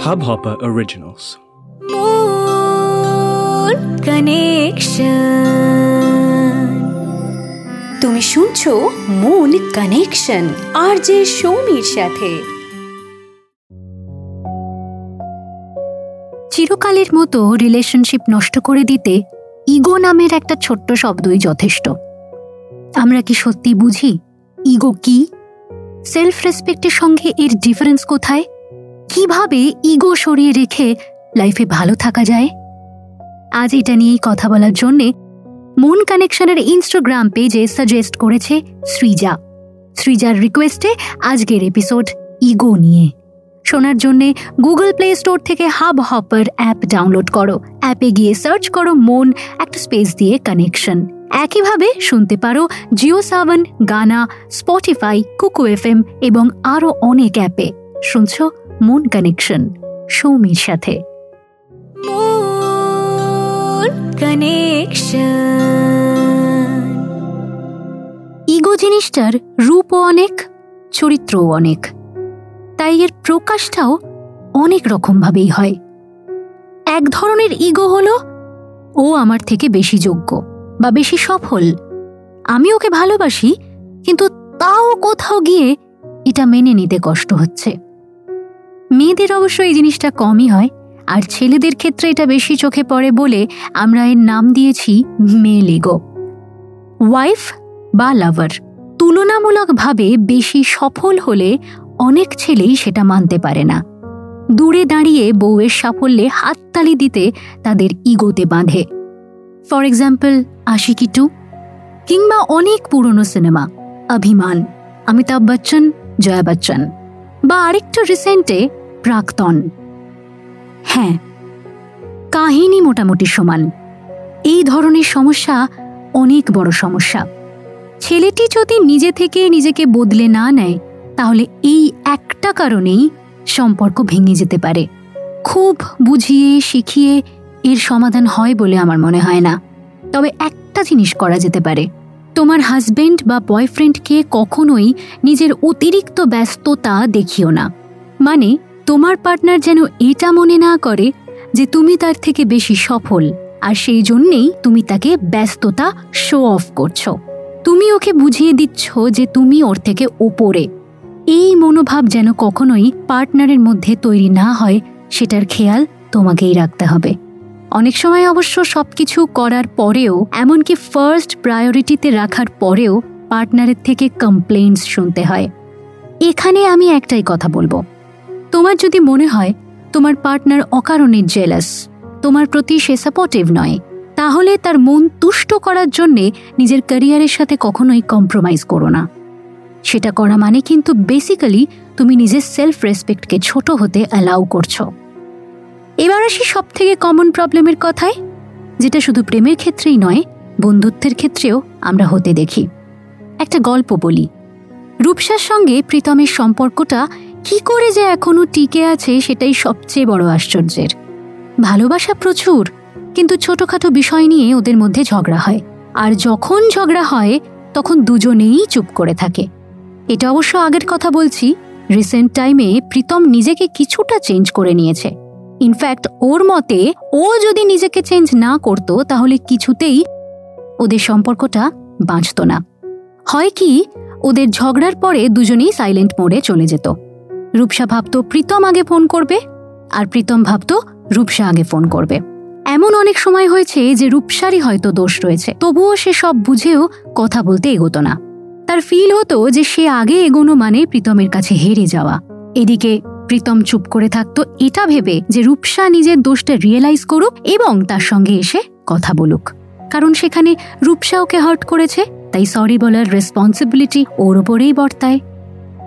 Hubhopper Originals. Moon Connection. তুমি শুনছো moon connection আর যে সৌমির সাথে চিরকালের মতো রিলেশনশিপ নষ্ট করে দিতে ইগো নামের একটা ছোট্ট শব্দই যথেষ্ট আমরা কি সত্যি বুঝি ইগো কি সেলফ রেসপেক্টের সঙ্গে এর ডিফারেন্স কোথায়? কীভাবে ইগো সরিয়ে রেখে লাইফে ভালো থাকা যায়? আজ এটা নিয়েই কথা বলার জন্যে মন কানেকশনের ইনস্টাগ্রাম পেজে সাজেস্ট করেছে সৃজা সৃজার রিকোয়েস্টে আজকের এপিসোড ইগো নিয়ে। শোনার জন্যে গুগল প্লে স্টোর থেকে হাব হপার অ্যাপ ডাউনলোড করো। অ্যাপে গিয়ে সার্চ করো মন, একটা স্পেস দিয়ে কানেকশন একইভাবে শুনতে পারো জিও সাবন গানা স্পটিফাই কুকু এফ এবং আরও অনেক অ্যাপে। শুনছ মন কানেকশন সৌমির সাথে। ইগো জিনিসটার রূপও অনেক চরিত্রও অনেক। তাই এর প্রকাশটাও অনেক রকমভাবেই হয়। এক ধরনের ইগো হলো ও আমার থেকে বেশি যোগ্য। বা বেশি সফল। আমি ওকে ভালোবাসি, কিন্তু তাও কোথাও গিয়ে এটা মেনে নিতে কষ্ট হচ্ছে। মেয়েদের অবশ্য এই জিনিসটা কমই হয়, আর ছেলেদের ক্ষেত্রে এটা বেশি চোখে পড়ে বলে আমরা এর নাম দিয়েছি মেল ইগো ওয়াইফ বা লাভার তুলনামূলকভাবে বেশি সফল হলে অনেক ছেলেই সেটা মানতে পারে না। দূরে দাঁড়িয়ে বউয়ের সাফল্যে হাততালি দিতে তাদের ইগোতে বাঁধে। ফর এক্সাম্পল আশিকি টু কিংবা অনেক পুরনো সিনেমা অভিমান অমিতাভ বচ্চন জয়া বচ্চন বা আরেকটু রিসেন্টে প্রাক্তন। হ্যাঁ কাহিনী মোটামুটি সমান। এই ধরনের সমস্যা অনেক বড় সমস্যা। ছেলেটি যদি নিজে থেকে নিজেকে বদলে না নেয়, তাহলে এই একটা কারণেই সম্পর্ক ভেঙে যেতে পারে। খুব বুঝিয়ে, শিখিয়ে এর সমাধান হয় বলে আমার মনে হয় না। তবে একটা জিনিস করা যেতে পারে। তোমার হাজবেন্ড বা বয়ফ্রেন্ডকে কখনোই নিজের অতিরিক্ত ব্যস্ততা দেখিও না। মানে তোমার পার্টনার যেন এটা মনে না করে যে তুমি তার থেকে বেশি সফল, আর সেই জন্যেই তুমি তাকে ব্যস্ততা শো অফ করছ। তুমি ওকে বুঝিয়ে দিচ্ছ যে তুমি ওর থেকে ওপরে। এই মনোভাব যেন কখনোই পার্টনারের মধ্যে তৈরি না হয়, সেটার খেয়াল তোমাকেই রাখতে হবে। অনেক সময় অবশ্য সব কিছু করার পরেও, এমনকি ফার্স্ট প্রায়োরিটিতে রাখার পরেও পার্টনারের থেকে কমপ্লেন্টস শুনতে হয়। এখানে আমি একটাই কথা বলব। তোমার যদি মনে হয় তোমার পার্টনার অকারণে জেলাস তোমার প্রতি সে সাপোর্টিভ নয়, তাহলে তার মন তুষ্ট করার জন্যে নিজের ক্যারিয়ারের সাথে কখনোই কম্প্রোমাইজ করো না। সেটা করা মানে কিন্তু বেসিক্যালি তুমি নিজের সেলফ রেসপেক্টকে ছোট হতে অ্যালাউ করছ। এবার আসি সব থেকে কমন প্রবলেমের কথায়, যেটা শুধু প্রেমের ক্ষেত্রেই নয়, বন্ধুত্বের ক্ষেত্রেও আমরা হতে দেখি। একটা গল্প বলি। রূপসার সঙ্গে প্রীতমের সম্পর্কটা কি করে যে এখনও টিকে আছে সেটাই সবচেয়ে বড় আশ্চর্যের। ভালোবাসা প্রচুর, কিন্তু ছোটখাটো বিষয় নিয়ে ওদের মধ্যে ঝগড়া হয়। আর যখন ঝগড়া হয়, তখন দুজনেই চুপ করে থাকে। এটা অবশ্য আগের কথা বলছি রিসেন্ট টাইমে প্রীতম নিজেকে কিছুটা চেঞ্জ করে নিয়েছে। ইনফ্যাক্ট ওর মতে, ও যদি নিজেকে চেঞ্জ না করত, তাহলে কিছুতেই ওদের সম্পর্কটা বাঁচত না। হয় কি, ওদের ঝগড়ার পরে দুজনেই সাইলেন্ট মোডে চলে যেত। রূপসা ভাবত প্রীতম আগে ফোন করবে, আর প্রীতম ভাবত রূপসা আগে ফোন করবে। এমন অনেক সময় হয়েছে যে রূপসারই হয়তো দোষ রয়েছে। তবুও সে সব বুঝেও কথা বলতে এগোতো না। তার ফিল হতো যে সে আগে এগোনো মানে প্রীতমের কাছে হেরে যাওয়া। এদিকে প্রীতম চুপ করে থাকতো। এটা ভেবে যে রূপসা নিজের দোষটা রিয়েলাইজ করুক এবং তার সঙ্গে এসে কথা বলুক। কারণ সেখানে রূপসা ওকে হার্ট করেছে, তাই সরি বলার রেসপন্সিবিলিটি ওর ওপরেই বর্তায়।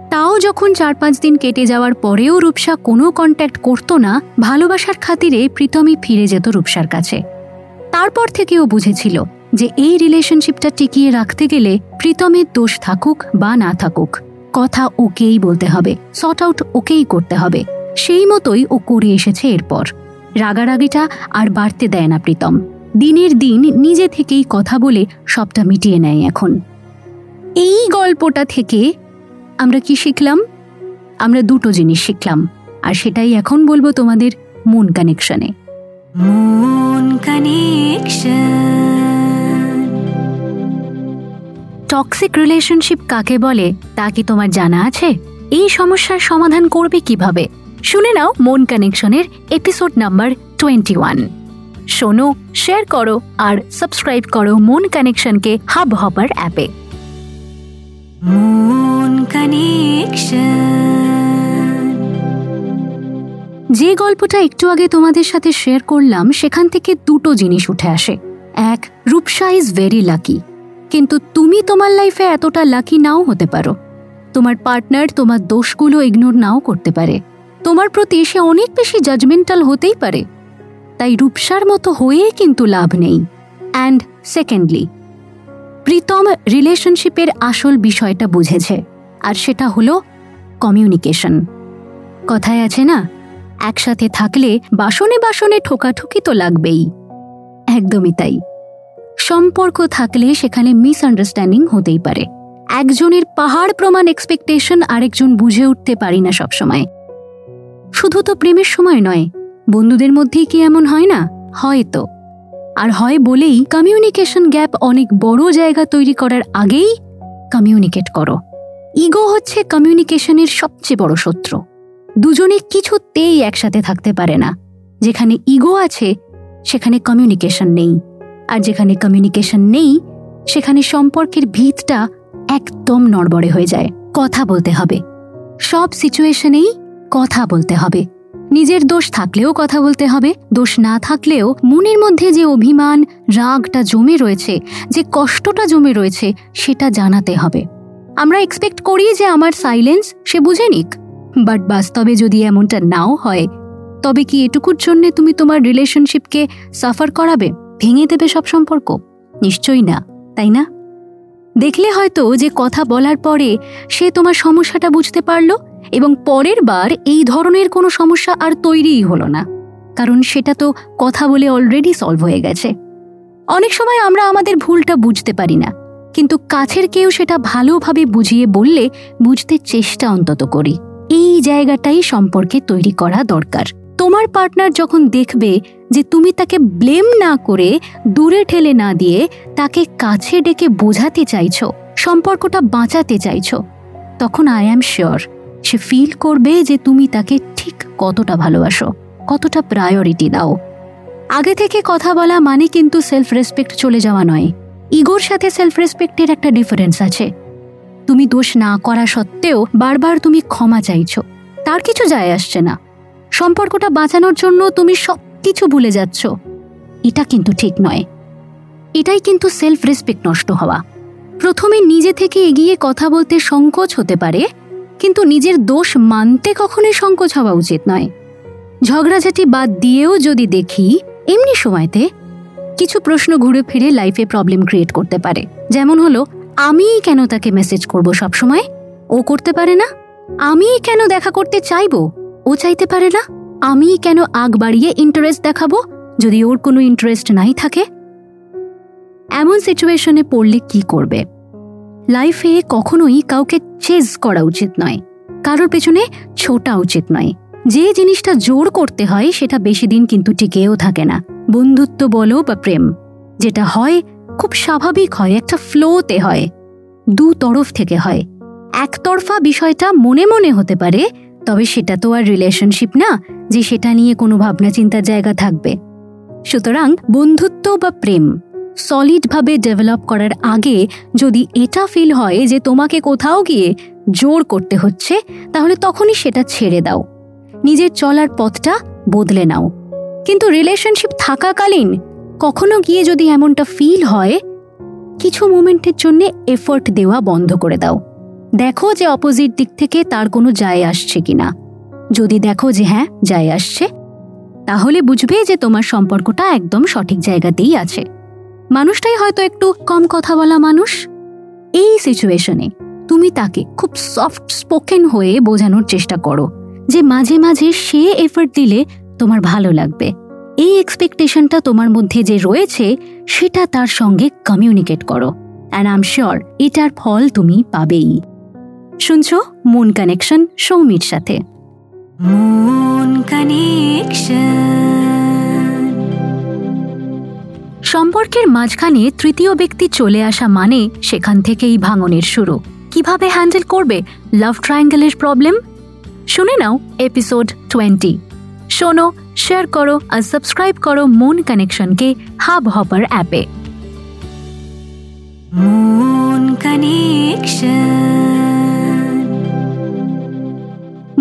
তাও যখন চার পাঁচ দিন কেটে যাওয়ার পরেও রূপসা কোনো কন্ট্যাক্ট করতো না, ভালোবাসার খাতিরে প্রীতমই ফিরে যেত রূপসার কাছে। তারপর থেকে ও বুঝেছিল যে এই রিলেশনশিপটা টিকিয়ে রাখতে গেলে প্রীতমের দোষ থাকুক বা না থাকুক। কথা ওকেই বলতে হবে সর্ট আউট ওকেই করতে হবে। সেই মতোই ও করে এসেছে এরপর। রাগারাগিটা আর বাড়তে দেয় না প্রীতম। দিনের দিন নিজে থেকেই কথা বলে সবটা মিটিয়ে নেয় এখন। এই গল্পটা থেকে আমরা কি শিখলাম? আমরা দুটো জিনিস শিখলাম, আর সেটাই এখন বলব তোমাদের মন কানেকশনে। মন কানেকশন। টক্সিক রিলেশনশিপ কাকে বলে, তা কি তোমার জানা আছে? এই সমস্যার সমাধান করবে কীভাবে? শুনে নাও মন connection episode number twenty one শোনো শেয়ার করো আর সাবস্ক্রাইব করো মন কানেকশনকে হাব হপার অ্যাপে মন যে গল্পটা একটু আগে তোমাদের সাথে শেয়ার করলাম, সেখান থেকে দুটো জিনিস উঠে আসে। এক রূপসা ইজ ভেরি লাকি কিন্তু তুমি তোমার লাইফে এতটা লাকি নাও হতে পারো। তোমার পার্টনার তোমার দোষগুলো ইগনোর নাও করতে পারে। তোমার প্রতি সে অনেক বেশি জাজমেন্টাল হতেই পারে। তাই রূপসার মতো হয়ে কিন্তু লাভ নেই। অ্যান্ড সেকেন্ডলি প্রীতম রিলেশনশিপের আসল বিষয়টা বুঝেছে, আর সেটা হলো কমিউনিকেশন কথায় আছে না, একসাথে থাকলে বাসনে বাসনে ঠোকাঠুকি তো লাগবেই। একদমই তাই। সম্পর্ক থাকলে সেখানে মিসআন্ডারস্ট্যান্ডিং হতেই পারে। একজনের পাহাড় প্রমাণ এক্সপেকটেশন আরেকজন বুঝে উঠতে পারি না সবসময়। শুধু তো প্রেমের সময় নয়, বন্ধুদের মধ্যেই কি এমন হয় না? হয়তো আর হয় বলেই কমিউনিকেশন গ্যাপ অনেক বড় জায়গা তৈরি করার আগেই কমিউনিকেট করো। ইগো হচ্ছে কমিউনিকেশনের সবচেয়ে বড় শত্রু। দুজনে কিছুতেই একসাথে থাকতে পারে না। যেখানে ইগো আছে, সেখানে কমিউনিকেশন নেই। আর যেখানে কমিউনিকেশন নেই, সেখানে সম্পর্কের ভিতটা একদম নড়বড়ে হয়ে যায়। কথা বলতে হবে। সব সিচুয়েশনেই কথা বলতে হবে। নিজের দোষ থাকলেও কথা বলতে হবে, দোষ না থাকলেও মনের মধ্যে যে অভিমান, রাগটা জমে রয়েছে, যে কষ্টটা জমে রয়েছে, সেটা জানাতে হবে। আমরা এক্সপেক্ট করি যে আমার সাইলেন্স সে বুঝে নিক। বাট বাস্তবে যদি এমনটা নাও হয়, তবে কি এটুকুর জন্যে তুমি তোমার রিলেশনশিপকে সাফার করাবে? ভেঙে দেবে সব সম্পর্ক? নিশ্চয়ই না, তাই না? দেখলে হয়তো যে কথা বলার পরে সে তোমার সমস্যাটা বুঝতে পারল এবং পরের বার এই ধরনের কোনো সমস্যা আর তৈরিই হলো না। কারণ সেটা তো কথা বলে অলরেডি সলভ হয়ে গেছে। অনেক সময় আমরা আমাদের ভুলটা বুঝতে পারি না, কিন্তু কাছের কেউ সেটা ভালোভাবে বুঝিয়ে বললে বুঝতে চেষ্টা অন্তত করি। এই জায়গাটাই সম্পর্কে তৈরি করা দরকার। তোমার পার্টনার যখন দেখবে যে তুমি তাকে ব্লেম না করে দূরে ঠেলে না দিয়ে তাকে কাছে ডেকে বোঝাতে চাইছো, সম্পর্কটা বাঁচাতে চাইছো, তখন আই অ্যাম শিওর সে ফিল করবে যে তুমি তাকে ঠিক কতটা ভালোবাসো, কতটা প্রায়োরিটি দাও। আগে থেকে কথা বলা মানে কিন্তু সেলফ রেসপেক্ট চলে যাওয়া নয়। ইগোর সাথে সেলফ রেসপেক্টের একটা ডিফারেন্স আছে। তুমি দোষ না করা সত্ত্বেও বারবার তুমি ক্ষমা চাইছো। তার কিছু যায় আসছে না। সম্পর্কটা বাঁচানোর জন্য তুমি সব কিছু ভুলে যাচ্ছ। এটা কিন্তু ঠিক নয়। এটাই কিন্তু সেলফ রেসপেক্ট নষ্ট হওয়া। প্রথমে নিজে থেকে এগিয়ে কথা বলতে সংকোচ হতে পারে, কিন্তু নিজের দোষ মানতে কখনোই সংকোচ হওয়া উচিত নয়। ঝগড়াঝাটি বাদ দিয়েও যদি দেখি, এমনি সময়তে কিছু প্রশ্ন ঘুরে ফিরে লাইফে প্রবলেম ক্রিয়েট করতে পারে। যেমন হলো, আমি কেন তাকে মেসেজ করব সবসময়? ও করতে পারে না? আমি কেন দেখা করতে চাইব? ও চাইতে পারে না? আমি কেন আগ বাড়িয়ে ইন্টারেস্ট দেখাবো? যদি ওর কোনো ইন্টারেস্ট নাই থাকে? এমন সিচুয়েশনে পড়লে কি করবে? লাইফে কখনোই কাউকে চেজ করা উচিত নয়। কারোর পেছনে ছোটা উচিত নয়। যে জিনিসটা জোর করতে হয়, সেটা বেশি দিন কিন্তু টিকেও থাকে না। বন্ধুত্ব বলো বা প্রেম, যেটা হয়, খুব স্বাভাবিক হয়, একটা ফ্লোতে হয়। দু তরফ থেকে হয়। একতরফা বিষয়টা মনে মনে হতে পারে তবে সেটা তো আর রিলেশনশিপ না, যে সেটা নিয়ে কোনো ভাবনা চিন্তার জায়গা থাকবে। সুতরাং বন্ধুত্ব বা প্রেম সলিডভাবে ডেভেলপ করার আগে যদি এটা ফিল হয় যে তোমাকে কোথাও গিয়ে জোর করতে হচ্ছে, তাহলে তখনই সেটা ছেড়ে দাও। নিজের চলার পথটা বদলে নাও। কিন্তু রিলেশনশিপ থাকাকালীন কখনো গিয়ে যদি এমনটা ফিল হয়, কিছু মোমেন্টের জন্য এফোর্ট দেওয়া বন্ধ করে দাও। দেখো যে অপোজিট দিক থেকে তার কোনো যায় আসছে কিনা। যদি দেখো যে হ্যাঁ যায় আসছে, তাহলে বুঝবে যে তোমার সম্পর্কটা একদম সঠিক জায়গাতেই আছে। মানুষটাই হয়তো একটু কম কথা বলা মানুষ। এই সিচুয়েশনে তুমি তাকে খুব সফট স্পোকেন হয়ে বোঝানোর চেষ্টা করো যে মাঝে মাঝে সে এফর্ট দিলে তোমার ভালো লাগবে। এই এক্সপেকটেশনটা তোমার মধ্যে যে রয়েছে, সেটা তার সঙ্গে কমিউনিকেট করো। অ্যান্ড আম শিওর এটার ফল তুমি পাবেই। শুনছো মুন কানেকশন সৌমির সাথে। মুন কানেকশন। সম্পর্কের মাঝখানে তৃতীয় ব্যক্তি চলে আসা মানে সেখান থেকেই ভাঙনের শুরু। কীভাবে হ্যান্ডেল করবে লাভ ট্রায়াঙ্গেলের প্রবলেম? শুনে নাও এপিসোড টোয়েন্টি। শোনো শেয়ার করো আর সাবস্ক্রাইব করো মুন কানেকশনকে হাব হপার অ্যাপে। মন কানেকশন।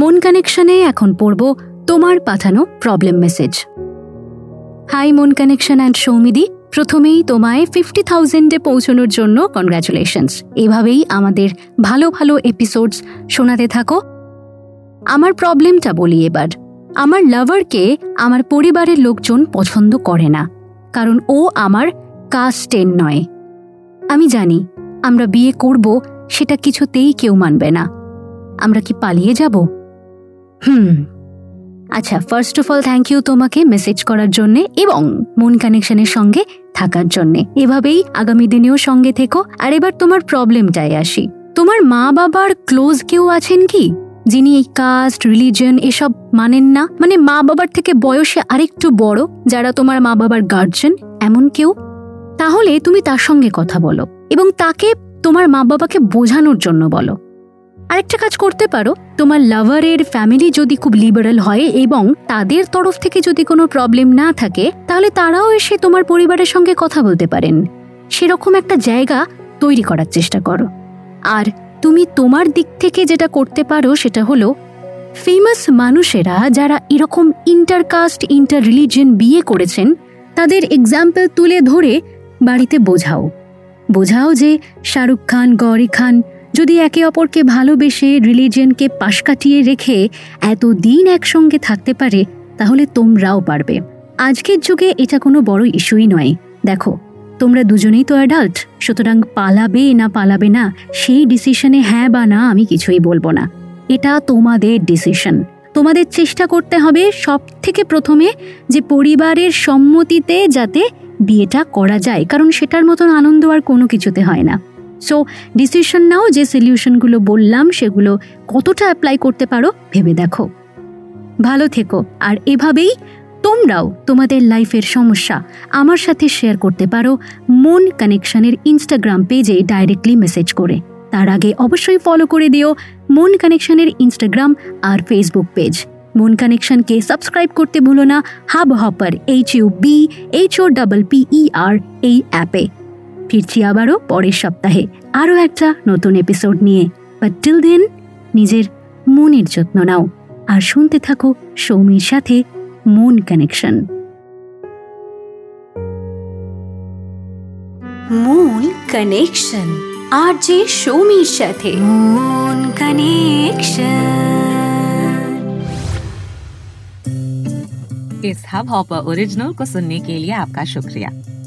মন কানেকশনে এখন পড়ব তোমার পাঠানো প্রবলেম মেসেজ হাই মন কানেকশন অ্যান্ড সৌমিদি। প্রথমেই তোমায় ফিফটি থাউজেন্ডে পৌঁছানোর জন্য কনগ্রাচুলেশনস এভাবেই আমাদের ভালো ভালো এপিসোডস শোনাতে থাকো। আমার প্রবলেমটা বলি এবার। আমার লাভারকে আমার পরিবারের লোকজন পছন্দ করে না। কারণ ও আমার কাস্টেন নয়। আমি জানি, আমরা বিয়ে করব, সেটা কিছুতেই কেউ মানবে না। আমরা কি পালিয়ে যাব? হুম। আচ্ছা first of all thank you তোমাকে মেসেজ করার জন্য এবং মন কানেকশনের সঙ্গে থাকার জন্য। এভাবেই আগামী দিনেও সঙ্গে থেকো। আর এবার তোমার প্রবলেমটায় আসি। তোমার মা বাবার ক্লোজ কেউ আছেন কি? যিনি এই কাস্ট রিলিজন এসব মানেন না? মানে মা বাবার থেকে বয়সে আরেকটু বড়, যারা তোমার মা বাবার গার্জেন এমন কেউ? তাহলে তুমি তার সঙ্গে কথা বলো এবং তাকে তোমার মা বাবাকে বোঝানোর জন্য বলো। আরেকটা কাজ করতে পারো। তোমার লাভারের ফ্যামিলি যদি খুব লিবারাল হয় এবং তাদের তরফ থেকে যদি কোনো প্রবলেম না থাকে, তাহলে তারাও এসে তোমার পরিবারের সঙ্গে কথা বলতে পারেন। সেরকম একটা জায়গা তৈরি করার চেষ্টা করো। আর তুমি তোমার দিক থেকে যেটা করতে পারো সেটা হলো ফেমাস মানুষেরা যারা এরকম ইন্টারকাস্ট ইন্টার রিলিজিয়ন বিয়ে করেছেন, তাদের এক্সাম্পল তুলে ধরে বাড়িতে বোঝাও। বোঝাও যে শাহরুখ খান, গৌরী খান যদি একে অপরকে ভালোবেসে রিলিজিয়নকে পাশ কাটিয়ে রেখে এত দিন একসঙ্গে থাকতে পারে, তাহলে তোমরাও পারবে। আজকের যুগে এটা কোনো বড় ইস্যুই নয়। দেখো, তোমরা দুজনেই তো অ্যাডাল্ট সুতরাং পালাবে না পালাবে না, সেই ডিসিশনে হ্যাঁ বা না আমি কিছুই বলব না। এটা তোমাদের ডিসিশন তোমাদের চেষ্টা করতে হবে সব থেকে প্রথমে যে পরিবারের সম্মতিতে যাতে বিয়েটা করা যায়, কারণ সেটার মতন আনন্দ আর কোনো কিছুতে হয় না। সো ডিসিশন নাও যে সলিউশনগুলো বললাম, সেগুলো কতটা অ্যাপ্লাই করতে পারো ভেবে দেখো। ভালো থেকো, আর এভাবেই তোমরাও তোমাদের লাইফের সমস্যা আমার সাথে শেয়ার করতে পারো মন কানেকশনের ইনস্টাগ্রাম পেজে ডাইরেক্টলি মেসেজ করে। তার আগে অবশ্যই ফলো করে দিও মন কানেকশনের ইনস্টাগ্রাম আর ফেসবুক পেজ মন কানেকশনকে সাবস্ক্রাইব করতে ভুলো না hub hopper H U B H O double P E R এই অ্যাপে ফিরছি আবারও পরের সপ্তাহে আরও একটা নতুন এপিসোড নিয়ে বাট টিল দেন নিজের মনের যত্ন নাও আর শুনতে থাকো সৌমির সাথে মন কানেকশন মন কানেকশন আর যে সৌমির সাথে মন কানেকশন इस हब हॉपर ओरिजिनल को सुनने के लिए आपका शुक्रिया